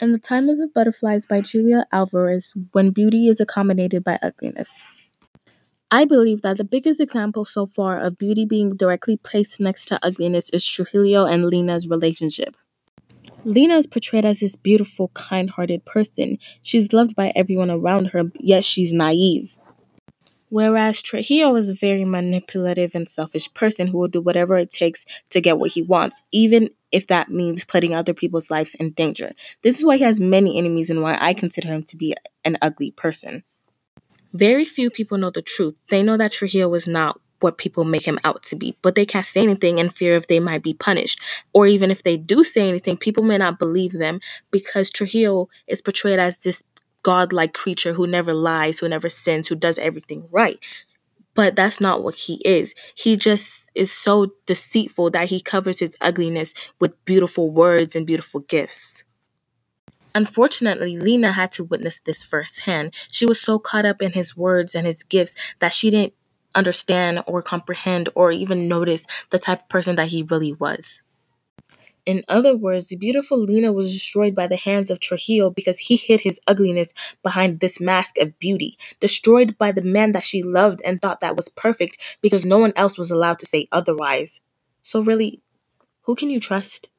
Time of the Butterflies by Julia Alvarez When Beauty is Accommodated by Ugliness. I believe that the biggest example so far of beauty being directly placed next to ugliness is Trujillo and Lina's relationship. Lina is portrayed as this beautiful, kind hearted person. She's loved by everyone around her, yet she's naive. Whereas Trujillo is a very manipulative and selfish person who will do whatever it takes to get what he wants, even if that means putting other people's lives in danger. This is why he has many enemies and why I consider him to be an ugly person. Very few people know the truth. They know that Trujillo is not what people make him out to be, but they can't say anything in fear of they might be punished. Or even if they do say anything, people may not believe them because Trujillo is portrayed as this godlike creature who never lies, who never sins, who does everything right. But that's not what he is. He just is so deceitful that he covers his ugliness with beautiful words and beautiful gifts. Unfortunately, Lina had to witness this firsthand. She was so caught up in his words and his gifts that she didn't understand or comprehend or even notice the type of person that he really was. In other words, the beautiful Lina was destroyed by the hands of Trujillo because he hid his ugliness behind this mask of beauty, destroyed by the man that she loved and thought that was perfect because no one else was allowed to say otherwise. So, really, who can you trust?